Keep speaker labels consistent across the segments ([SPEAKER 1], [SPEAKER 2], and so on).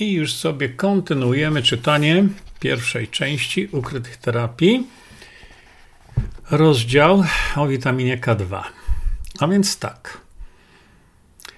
[SPEAKER 1] I już sobie kontynuujemy czytanie pierwszej części ukrytych terapii. Rozdział o witaminie K2. A więc tak.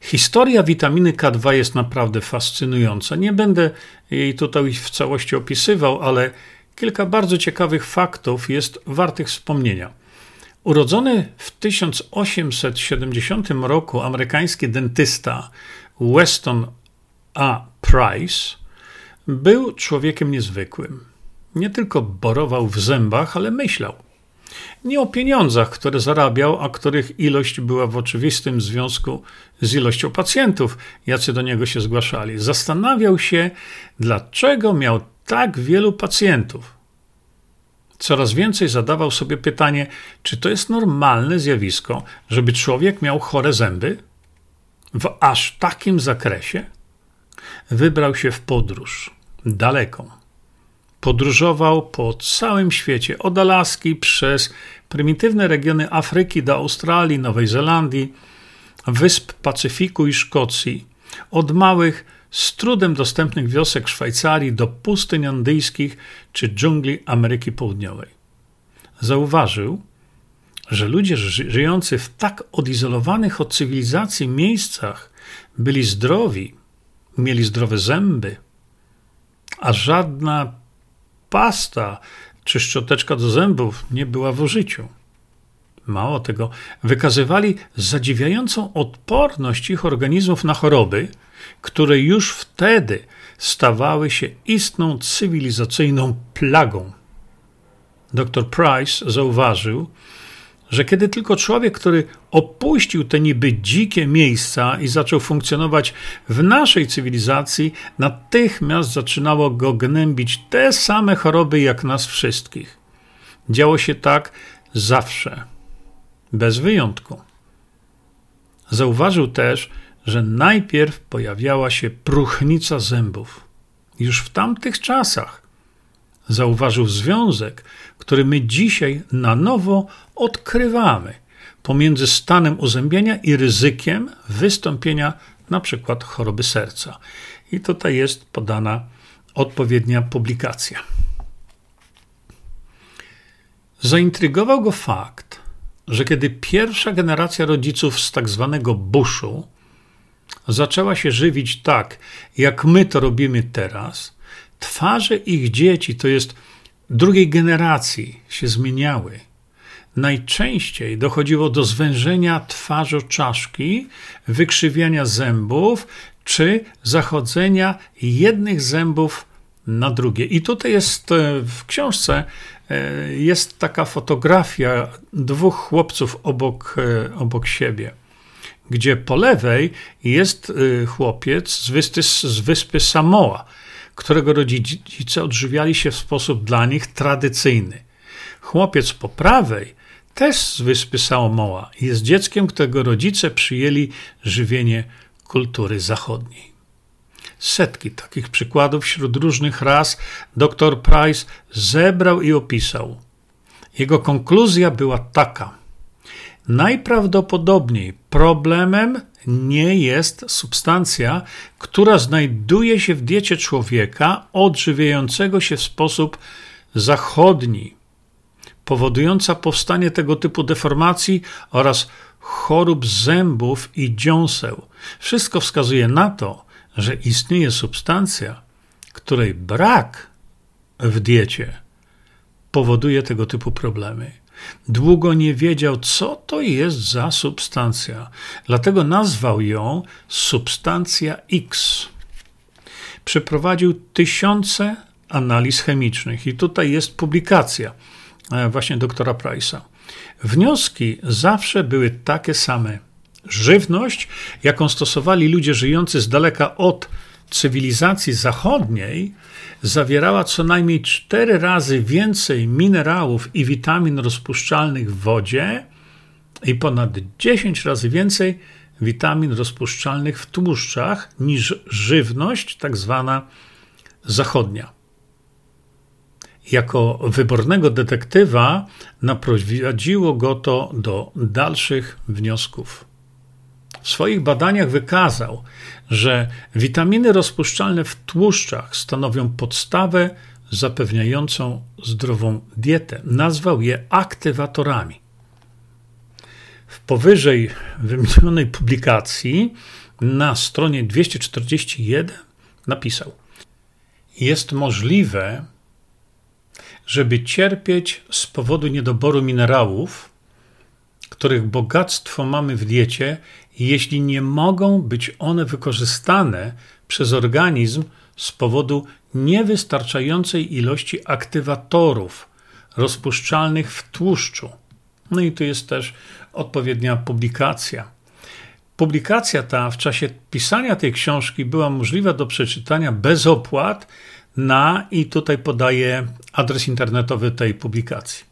[SPEAKER 1] Historia witaminy K2 jest naprawdę fascynująca. Nie będę jej tutaj w całości opisywał, ale kilka bardzo ciekawych faktów jest wartych wspomnienia. Urodzony w 1870 roku amerykański dentysta Weston A. Price był człowiekiem niezwykłym. Nie tylko borował w zębach, ale myślał. Nie o pieniądzach, które zarabiał, a których ilość była w oczywistym związku z ilością pacjentów, jacy do niego się zgłaszali. Zastanawiał się, dlaczego miał tak wielu pacjentów. Coraz więcej zadawał sobie pytanie, czy to jest normalne zjawisko, żeby człowiek miał chore zęby w aż takim zakresie? Wybrał się w podróż daleką. Podróżował po całym świecie, od Alaski przez prymitywne regiony Afryki do Australii, Nowej Zelandii, wysp Pacyfiku i Szkocji, od małych, z trudem dostępnych wiosek Szwajcarii do pustyń andyjskich czy dżungli Ameryki Południowej. Zauważył, że ludzie żyjący w tak odizolowanych od cywilizacji miejscach byli zdrowi mieli zdrowe zęby, a żadna pasta czy szczoteczka do zębów nie była w użyciu. Mało tego, wykazywali zadziwiającą odporność ich organizmów na choroby, które już wtedy stawały się istną cywilizacyjną plagą. Dr Price zauważył, że kiedy tylko człowiek, który opuścił te niby dzikie miejsca i zaczął funkcjonować w naszej cywilizacji, natychmiast zaczynało go gnębić te same choroby jak nas wszystkich. Działo się tak zawsze, bez wyjątku. Zauważył też, że najpierw pojawiała się próchnica zębów. Już w tamtych czasach zauważył związek, który my dzisiaj na nowo odkrywamy pomiędzy stanem uzębienia i ryzykiem wystąpienia na przykład choroby serca. I tutaj jest podana odpowiednia publikacja. Zaintrygował go fakt, że kiedy pierwsza generacja rodziców z tak zwanego buszu zaczęła się żywić tak, jak my to robimy teraz, twarze ich dzieci, to jest drugiej generacji, się zmieniały. Najczęściej dochodziło do zwężenia twarzy czaszki, wykrzywiania zębów czy zachodzenia jednych zębów na drugie. I tutaj jest e, w książce e, jest taka fotografia dwóch chłopców obok, e, obok siebie, gdzie po lewej jest chłopiec z wyspy, z wyspy Samoa którego rodzice odżywiali się w sposób dla nich tradycyjny. Chłopiec po prawej, też z wyspy Samoa, jest dzieckiem, którego rodzice przyjęli żywienie kultury zachodniej. Setki takich przykładów wśród różnych ras dr Price zebrał i opisał. Jego konkluzja była taka – Najprawdopodobniej problemem nie jest substancja, która znajduje się w diecie człowieka odżywiającego się w sposób zachodni, powodująca powstanie tego typu deformacji oraz chorób zębów i dziąseł. Wszystko wskazuje na to, że istnieje substancja, której brak w diecie powoduje tego typu problemy. Długo nie wiedział, co to jest za substancja, dlatego nazwał ją substancja X. Przeprowadził tysiące analiz chemicznych i tutaj jest publikacja e, właśnie doktora Price'a. Wnioski zawsze były takie same. Żywność, jaką stosowali ludzie żyjący z daleka od cywilizacji zachodniej, zawierała co najmniej cztery razy więcej minerałów i witamin rozpuszczalnych w wodzie i ponad 10 razy więcej witamin rozpuszczalnych w tłuszczach niż żywność tak zwana zachodnia. Jako wybornego detektywa naprowadziło go to do dalszych wniosków. W swoich badaniach wykazał, że witaminy rozpuszczalne w tłuszczach stanowią podstawę zapewniającą zdrową dietę. Nazwał je aktywatorami. W powyżej wymienionej publikacji na stronie 241 napisał: Jest możliwe, żeby cierpieć z powodu niedoboru minerałów, których bogactwo mamy w diecie, jeśli nie mogą być one wykorzystane przez organizm z powodu niewystarczającej ilości aktywatorów rozpuszczalnych w tłuszczu. No i tu jest też odpowiednia publikacja. Publikacja ta w czasie pisania tej książki była możliwa do przeczytania bez opłat na, i tutaj podaję adres internetowy tej publikacji.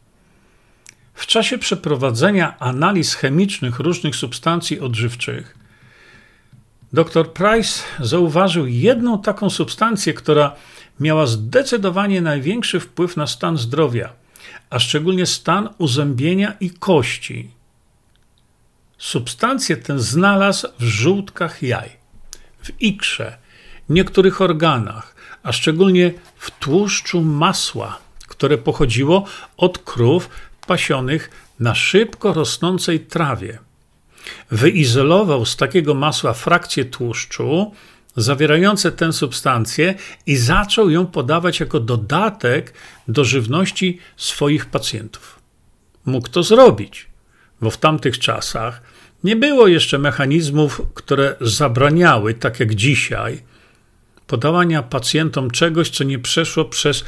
[SPEAKER 1] W czasie przeprowadzenia analiz chemicznych różnych substancji odżywczych, dr Price zauważył jedną taką substancję, która miała zdecydowanie największy wpływ na stan zdrowia, a szczególnie stan uzębienia i kości. Substancję tę znalazł w żółtkach jaj, w ikrze, niektórych organach, a szczególnie w tłuszczu masła, które pochodziło od krów pasionych na szybko rosnącej trawie. Wyizolował z takiego masła frakcje tłuszczu zawierające tę substancję i zaczął ją podawać jako dodatek do żywności swoich pacjentów. Mógł to zrobić, bo w tamtych czasach nie było jeszcze mechanizmów, które zabraniały, tak jak dzisiaj, podawania pacjentom czegoś, co nie przeszło przez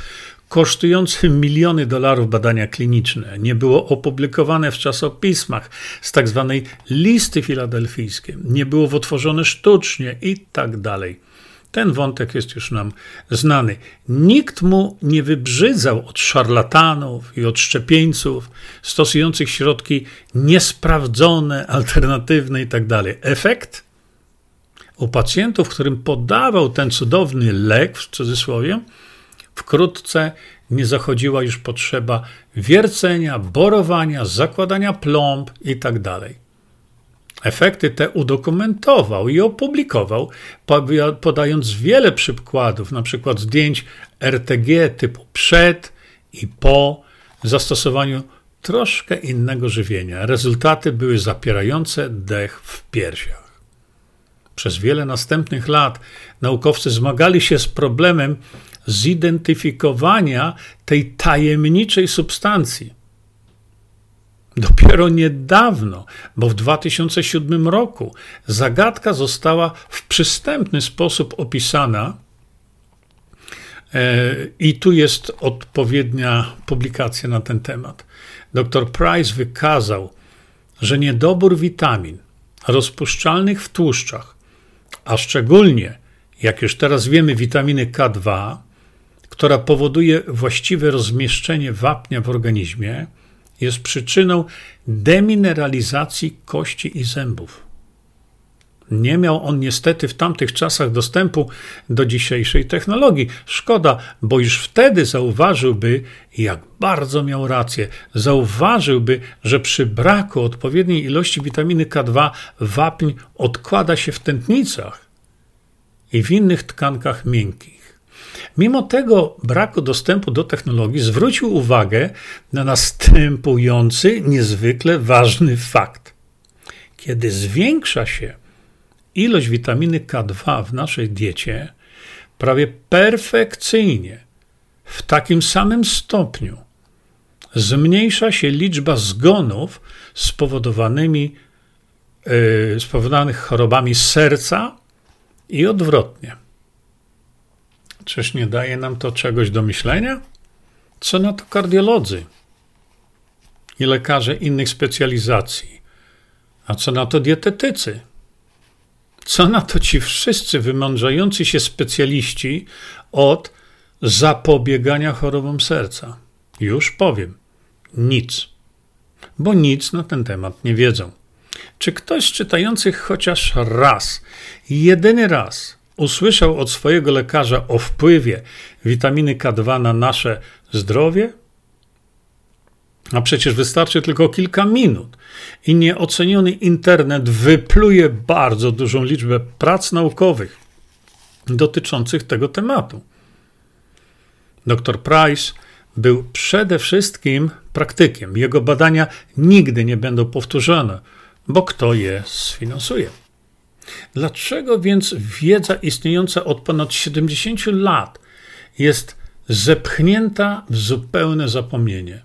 [SPEAKER 1] kosztujące miliony dolarów badania kliniczne, nie było opublikowane w czasopismach z tak zwanej listy filadelfijskiej, nie było wytworzone sztucznie i tak dalej. Ten wątek jest już nam znany. Nikt mu nie wybrzydzał od szarlatanów i od szczepieńców stosujących środki niesprawdzone, alternatywne itd. Tak Efekt? U pacjentów, którym podawał ten cudowny lek, w cudzysłowie, wkrótce nie zachodziła już potrzeba wiercenia, borowania, zakładania plomb itd. Tak Efekty te udokumentował i opublikował, podając wiele przykładów, przykład zdjęć RTG typu przed i po zastosowaniu troszkę innego żywienia. Rezultaty były zapierające dech w piersiach. Przez wiele następnych lat naukowcy zmagali się z problemem zidentyfikowania tej tajemniczej substancji Dopiero niedawno, bo w 2007 roku, zagadka została w przystępny sposób opisana. E, I tu jest odpowiednia publikacja na ten temat. Dr Price wykazał, że niedobór witamin rozpuszczalnych w tłuszczach, a szczególnie, jak już teraz wiemy, witaminy K2, która powoduje właściwe rozmieszczenie wapnia w organizmie, jest przyczyną demineralizacji kości i zębów. Nie miał on niestety w tamtych czasach dostępu do dzisiejszej technologii. Szkoda, bo już wtedy zauważyłby, jak bardzo miał rację. Zauważyłby, że przy braku odpowiedniej ilości witaminy K2 wapń odkłada się w tętnicach i w innych tkankach miękkich. Mimo tego braku dostępu do technologii zwrócił uwagę na następujący niezwykle ważny fakt. Kiedy zwiększa się ilość witaminy K2 w naszej diecie, prawie perfekcyjnie, w takim samym stopniu, zmniejsza się liczba zgonów spowodowanymi, yy, spowodowanych chorobami serca i odwrotnie. Czyż nie daje nam to czegoś do myślenia? Co na to kardiolodzy i lekarze innych specjalizacji? A co na to dietetycy? Co na to ci wszyscy wymądrzający się specjaliści od zapobiegania chorobom serca? Już powiem, nic, bo nic na ten temat nie wiedzą. Czy ktoś z czytających chociaż raz, jedyny raz, usłyszał od swojego lekarza o wpływie witaminy K2 na nasze zdrowie? A przecież wystarczy tylko kilka minut i nieoceniony internet wypluje bardzo dużą liczbę prac naukowych dotyczących tego tematu. Dr Price był przede wszystkim praktykiem. Jego badania nigdy nie będą powtórzone, bo kto je sfinansuje? Dlaczego więc wiedza istniejąca od ponad 70 lat jest zepchnięta w zupełne zapomnienie?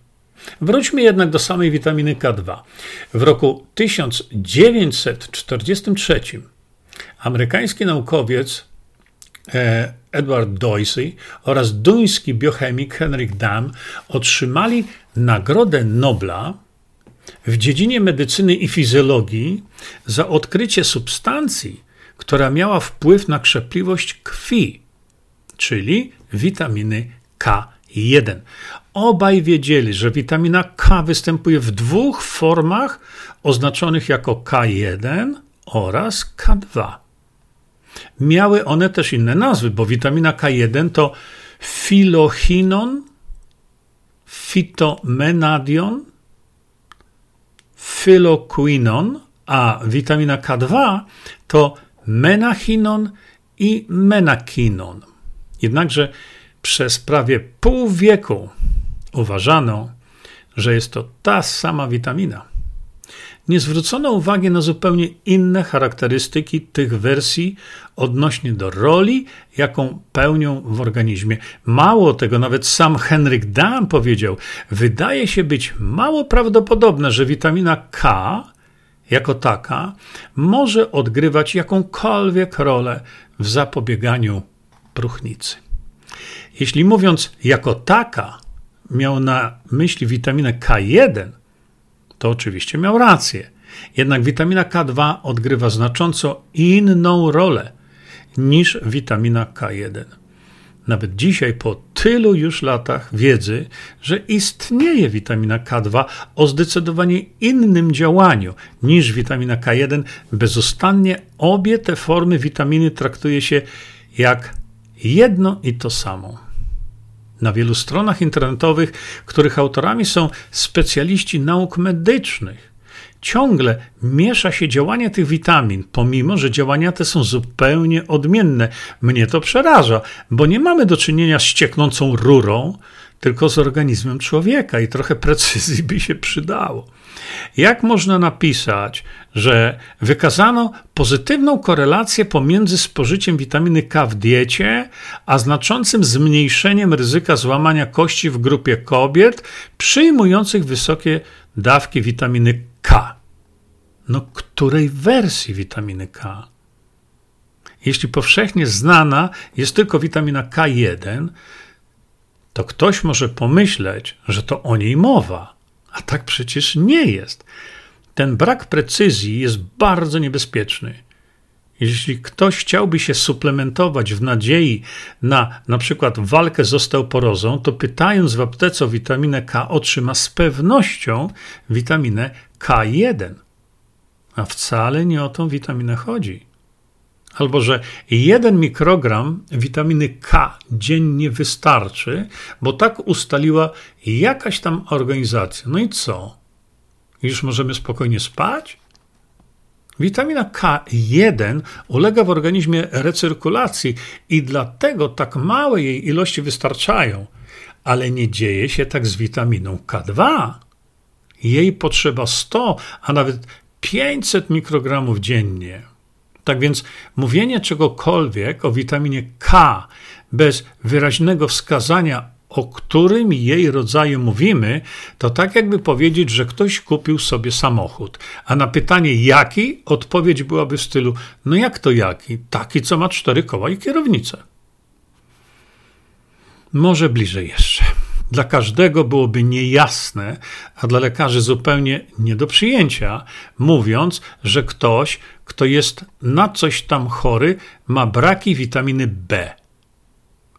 [SPEAKER 1] Wróćmy jednak do samej witaminy K2. W roku 1943 amerykański naukowiec e, Edward Doisy oraz duński biochemik Henrik Dam otrzymali Nagrodę Nobla w dziedzinie medycyny i fizjologii za odkrycie substancji, która miała wpływ na krzepliwość krwi, czyli witaminy K1. Obaj wiedzieli, że witamina K występuje w dwóch formach oznaczonych jako K1 oraz K2. Miały one też inne nazwy, bo witamina K1 to filochinon, fitomenadion, filoquinon, a witamina K2 to menachinon i menakinon. Jednakże przez prawie pół wieku uważano, że jest to ta sama witamina nie zwrócono uwagi na zupełnie inne charakterystyki tych wersji odnośnie do roli, jaką pełnią w organizmie. Mało tego, nawet sam Henryk Dam powiedział, wydaje się być mało prawdopodobne, że witamina K jako taka może odgrywać jakąkolwiek rolę w zapobieganiu próchnicy. Jeśli mówiąc jako taka, miał na myśli witaminę K1, to oczywiście miał rację. Jednak witamina K2 odgrywa znacząco inną rolę niż witamina K1. Nawet dzisiaj, po tylu już latach wiedzy, że istnieje witamina K2 o zdecydowanie innym działaniu niż witamina K1, bezustannie obie te formy witaminy traktuje się jak jedno i to samo. Na wielu stronach internetowych, których autorami są specjaliści nauk medycznych, ciągle miesza się działanie tych witamin, pomimo że działania te są zupełnie odmienne. Mnie to przeraża, bo nie mamy do czynienia z cieknącą rurą, tylko z organizmem człowieka i trochę precyzji by się przydało. Jak można napisać, że wykazano pozytywną korelację pomiędzy spożyciem witaminy K w diecie, a znaczącym zmniejszeniem ryzyka złamania kości w grupie kobiet przyjmujących wysokie dawki witaminy K? No, której wersji witaminy K? Jeśli powszechnie znana jest tylko witamina K1, to ktoś może pomyśleć, że to o niej mowa, a tak przecież nie jest. Ten brak precyzji jest bardzo niebezpieczny. Jeśli ktoś chciałby się suplementować w nadziei na na przykład walkę z osteoporozą, to pytając w aptece o witaminę K otrzyma z pewnością witaminę K1. A wcale nie o tą witaminę chodzi albo że jeden mikrogram witaminy K dziennie wystarczy, bo tak ustaliła jakaś tam organizacja. No i co? Już możemy spokojnie spać? Witamina K1 ulega w organizmie recyrkulacji i dlatego tak małe jej ilości wystarczają, ale nie dzieje się tak z witaminą K2. Jej potrzeba 100, a nawet 500 mikrogramów dziennie. Tak więc mówienie czegokolwiek o witaminie K bez wyraźnego wskazania, o którym jej rodzaju mówimy, to tak jakby powiedzieć, że ktoś kupił sobie samochód. A na pytanie jaki, odpowiedź byłaby w stylu: No jak to jaki? Taki, co ma cztery koła i kierownicę. Może bliżej jeszcze dla każdego byłoby niejasne, a dla lekarzy zupełnie nie do przyjęcia, mówiąc, że ktoś, kto jest na coś tam chory, ma braki witaminy B.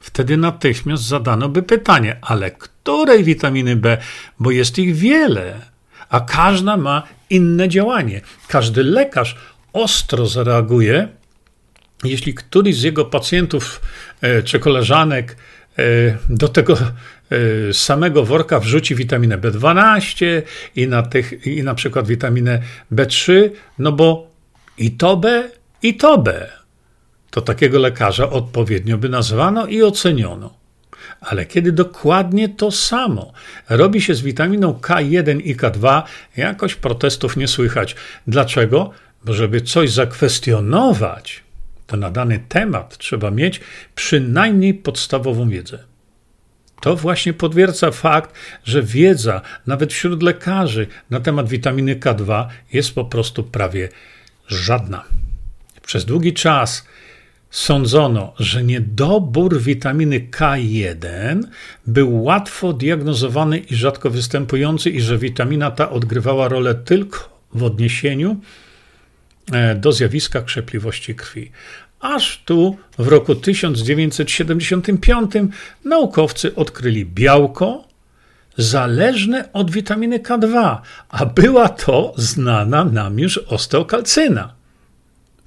[SPEAKER 1] Wtedy natychmiast zadano by pytanie, ale której witaminy B, bo jest ich wiele, a każda ma inne działanie. Każdy lekarz ostro zareaguje, jeśli któryś z jego pacjentów e, czy koleżanek E, do tego samego worka wrzuci witaminę B12 i na, tych, i na przykład witaminę B3, no bo i to B, i to B. To takiego lekarza odpowiednio by nazwano i oceniono. Ale kiedy dokładnie to samo robi się z witaminą K1 i K2, jakoś protestów nie słychać. Dlaczego? Bo żeby coś zakwestionować, to na dany temat trzeba mieć przynajmniej podstawową wiedzę. To właśnie potwierdza fakt, że wiedza, nawet wśród lekarzy, na temat witaminy K2 jest po prostu prawie żadna. Przez długi czas sądzono, że niedobór witaminy K1 był łatwo diagnozowany i rzadko występujący, i że witamina ta odgrywała rolę tylko w odniesieniu e, do zjawiska krzepliwości krwi. Aż tu w roku 1975 naukowcy odkryli białko zależne od witaminy K2, a była to znana nam już osteokalcyna.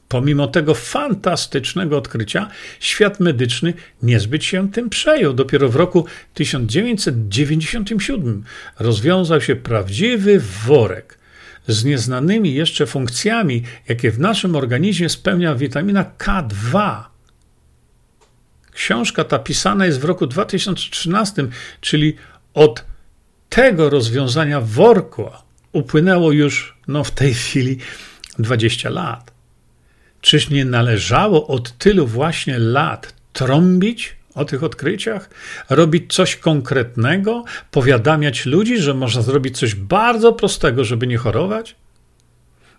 [SPEAKER 1] Pomimo tego fantastycznego odkrycia, świat medyczny niezbyt się tym przejął. Dopiero w roku 1997 rozwiązał się prawdziwy worek z nieznanymi jeszcze funkcjami, jakie w naszym organizmie spełnia witamina K2. Książka ta pisana jest w roku 2013, czyli od tego rozwiązania workła upłynęło już no, w tej chwili 20 lat. Czyż nie należało od tylu właśnie lat trąbić o tych odkryciach, robić coś konkretnego, powiadamiać ludzi, że można zrobić coś bardzo prostego, żeby nie chorować?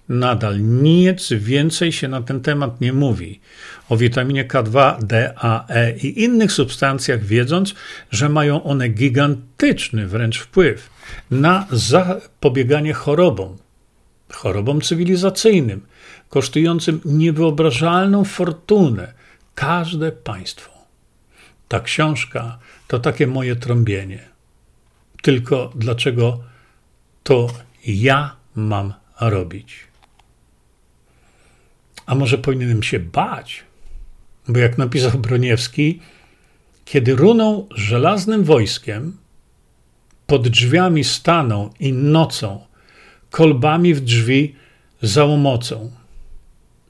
[SPEAKER 1] Nadal nic więcej się na ten temat nie mówi. O witaminie K2, D, A, E i innych substancjach, wiedząc, że mają one gigantyczny wręcz wpływ na zapobieganie chorobom, chorobom cywilizacyjnym, kosztującym niewyobrażalną fortunę każde państwo. Ta książka to takie moje trąbienie. Tylko dlaczego to ja mam robić? A może powinienem się bać? Bo jak napisał Broniewski, kiedy runą żelaznym wojskiem, pod drzwiami staną i nocą, kolbami w drzwi załomocą.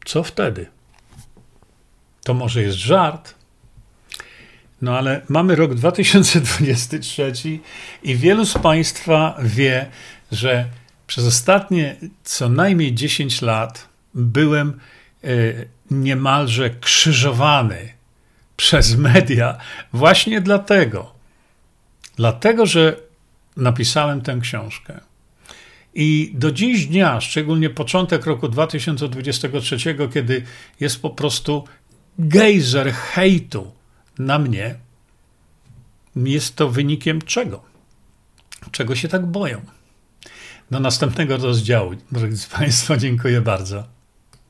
[SPEAKER 1] Co wtedy? To może jest żart, no ale mamy rok 2023 i wielu z Państwa wie, że przez ostatnie co najmniej 10 lat byłem e, niemalże krzyżowany przez media właśnie dlatego. Dlatego, że napisałem tę książkę. I do dziś dnia, szczególnie początek roku 2023, kiedy jest po prostu gejzer hejtu na mnie, jest to wynikiem czego? Czego się tak boją? Do następnego rozdziału, drodzy Państwo, dziękuję bardzo.